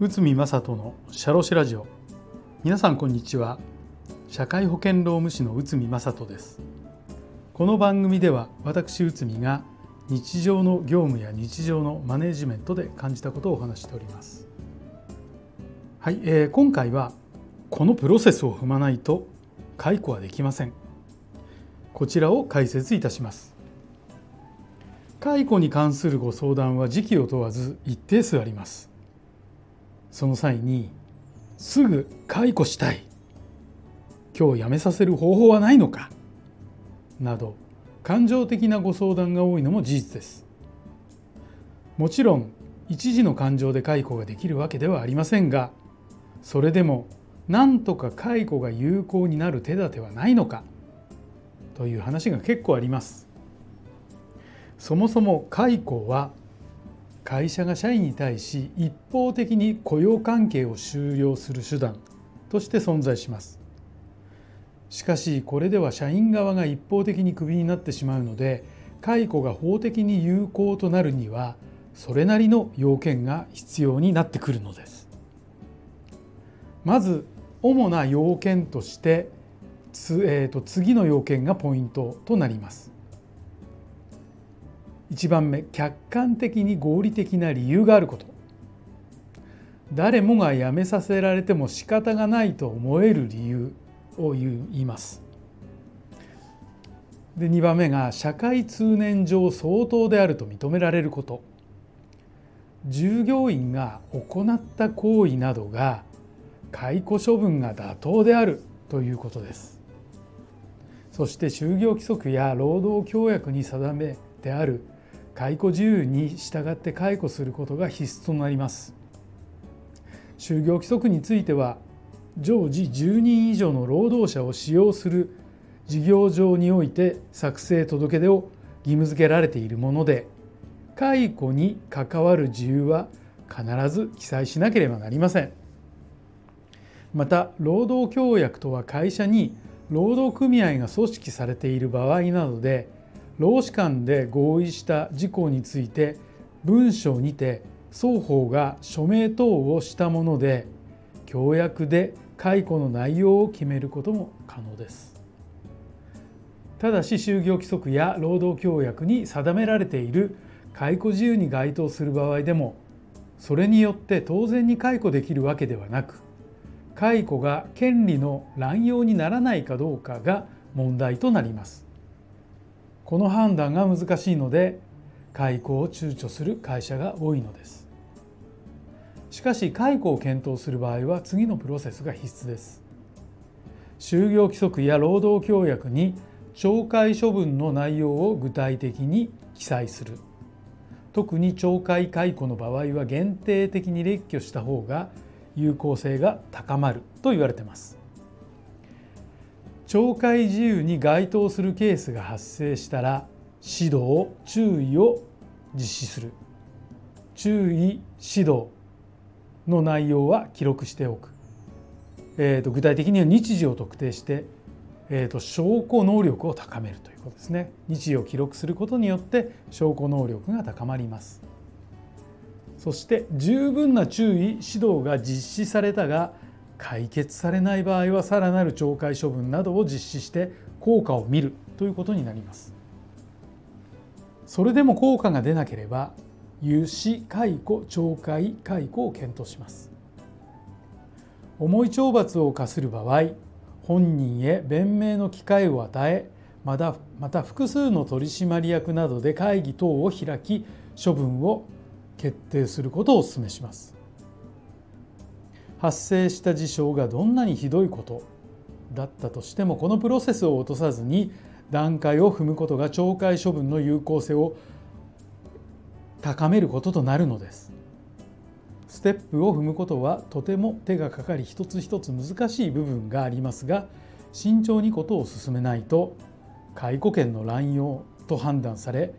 内海正人のシャロシラジオ。皆さんこんにちは。社会保険労務士の内海正人です。この番組では私内海が日常の業務や日常のマネジメントで感じたことをお話しております。はい、えー、今回はこのプロセスを踏まないと解雇はできません。こちらを解説いたします。解雇に関するご相談は時期を問わず一定数あります。その際にすぐ解雇したい。今日辞めさせる方法はないのか。など感情的なご相談が多いのも事実です。もちろん一時の感情で解雇ができるわけではありませんがそれでも何とか解雇が有効になる手立てはないのかという話が結構あります。そもそも解雇は会社が社員に対し一方的に雇用関係を終了する手段として存在します。しかしこれでは社員側が一方的にクビになってしまうので解雇が法的に有効となるにはそれなりの要件が必要になってくるのです。まず主な要件としてつ、えー、と次の要件がポイントとなります。1番目客観的に合理的な理由があること。誰もが辞めさせられても仕方がないと思える理由を言います。で2番目が社会通念上相当であると認められること。従業員が行った行為などが解雇処分が妥当であるということです。そして就業規則や労働協約に定めてある解雇自由に従って解雇することが必須となります。就業規則については常時10人以上の労働者を使用する事業上において作成届出を義務付けられているもので解雇に関わる自由は必ず記載しなければなりません。また労働協約とは会社に労働組合が組織されている場合などで労使間で合意した事項について文書にて双方が署名等をしたもので協約で解雇の内容を決めることも可能です。ただし就業規則や労働協約に定められている解雇自由に該当する場合でもそれによって当然に解雇できるわけではなく解雇が権利の乱用にならないかどうかが問題となります。この判断が難しいので解雇を躊躇する会社が多いのです。しかし解雇を検討する場合は次のプロセスが必須です。就業規則や労働協約に懲戒処分の内容を具体的に記載する。特に懲戒解雇の場合は限定的に列挙した方が有効性が高まると言われています。懲戒自由に該当するケースが発生したら指導注意を実施する。注意指導の内容は記録しておく、えーと、具体的には日時を特定して、えーと、証拠能力を高めるということですね。日時を記録することによって証拠能力が高まります。そして十分な注意指導が実施されたが解決されない場合はさらなる懲戒処分などを実施して効果を見るということになります。それでも効果が出なければ有志解雇懲戒解雇を検討します。重い懲罰を課する場合本人へ弁明の機会を与えまたまた複数の取締役などで会議等を開き処分を決定することをお勧めします。発生した事象がどんなにひどいことだったとしてもこのプロセスを落とさずに段階を踏むことが懲戒処分の有効性を高めることとなるのです。ステップを踏むことはとても手がかかり一つ一つ難しい部分がありますが慎重にことを進めないと介護権の乱用と判断され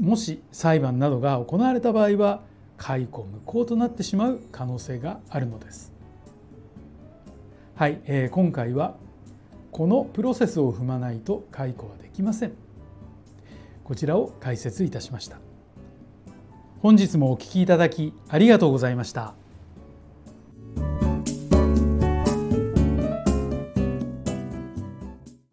もし裁判などが行われた場合は解雇無効となってしまう可能性があるのです。はい、えー、今回はこのプロセスを踏まないと解雇はできません。こちらを解説いたしました本日もお聞きいただきありがとうございました